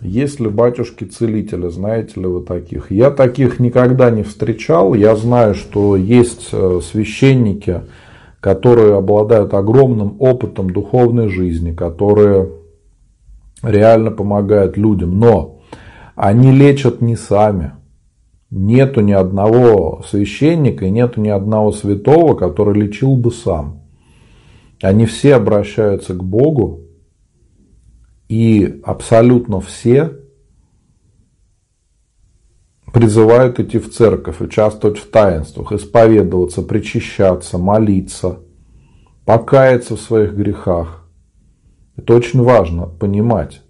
Есть ли батюшки-целители, знаете ли вы таких? Я таких никогда не встречал. Я знаю, что есть э, священники, которые обладают огромным опытом духовной жизни, которые реально помогают людям. Но они лечат не сами. Нету ни одного священника и нету ни одного святого, который лечил бы сам. Они все обращаются к Богу, и абсолютно все призывают идти в церковь, участвовать в таинствах, исповедоваться, причащаться, молиться, покаяться в своих грехах. Это очень важно понимать,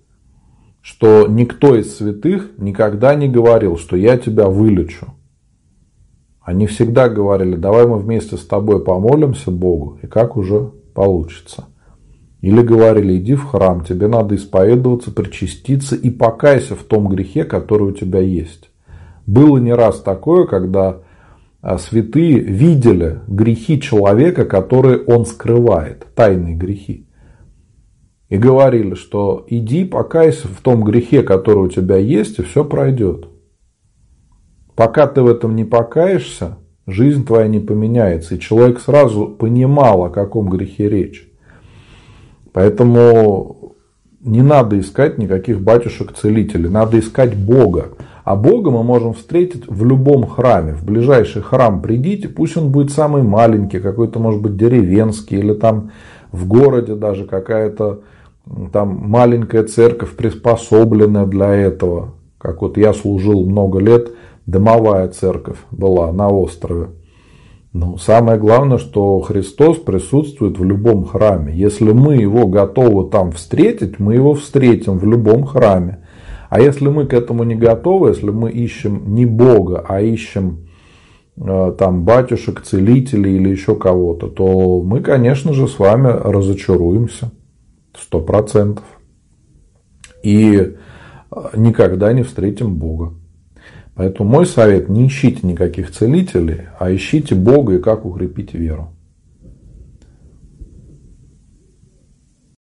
что никто из святых никогда не говорил, что я тебя вылечу. Они всегда говорили, давай мы вместе с тобой помолимся Богу, и как уже получится. Или говорили, иди в храм, тебе надо исповедоваться, причаститься и покайся в том грехе, который у тебя есть. Было не раз такое, когда а, святые видели грехи человека, которые он скрывает, тайные грехи. И говорили, что иди покайся в том грехе, который у тебя есть, и все пройдет. Пока ты в этом не покаешься, жизнь твоя не поменяется. И человек сразу понимал, о каком грехе речь. Поэтому не надо искать никаких батюшек-целителей, надо искать Бога. А Бога мы можем встретить в любом храме. В ближайший храм придите, пусть он будет самый маленький, какой-то может быть деревенский, или там в городе даже какая-то там маленькая церковь, приспособленная для этого. Как вот я служил много лет, домовая церковь была на острове. Но самое главное, что Христос присутствует в любом храме. Если мы его готовы там встретить, мы его встретим в любом храме. А если мы к этому не готовы, если мы ищем не Бога, а ищем э, там батюшек, целителей или еще кого-то, то мы, конечно же, с вами разочаруемся. Сто процентов. И э, никогда не встретим Бога. Поэтому мой совет, не ищите никаких целителей, а ищите Бога и как укрепить веру.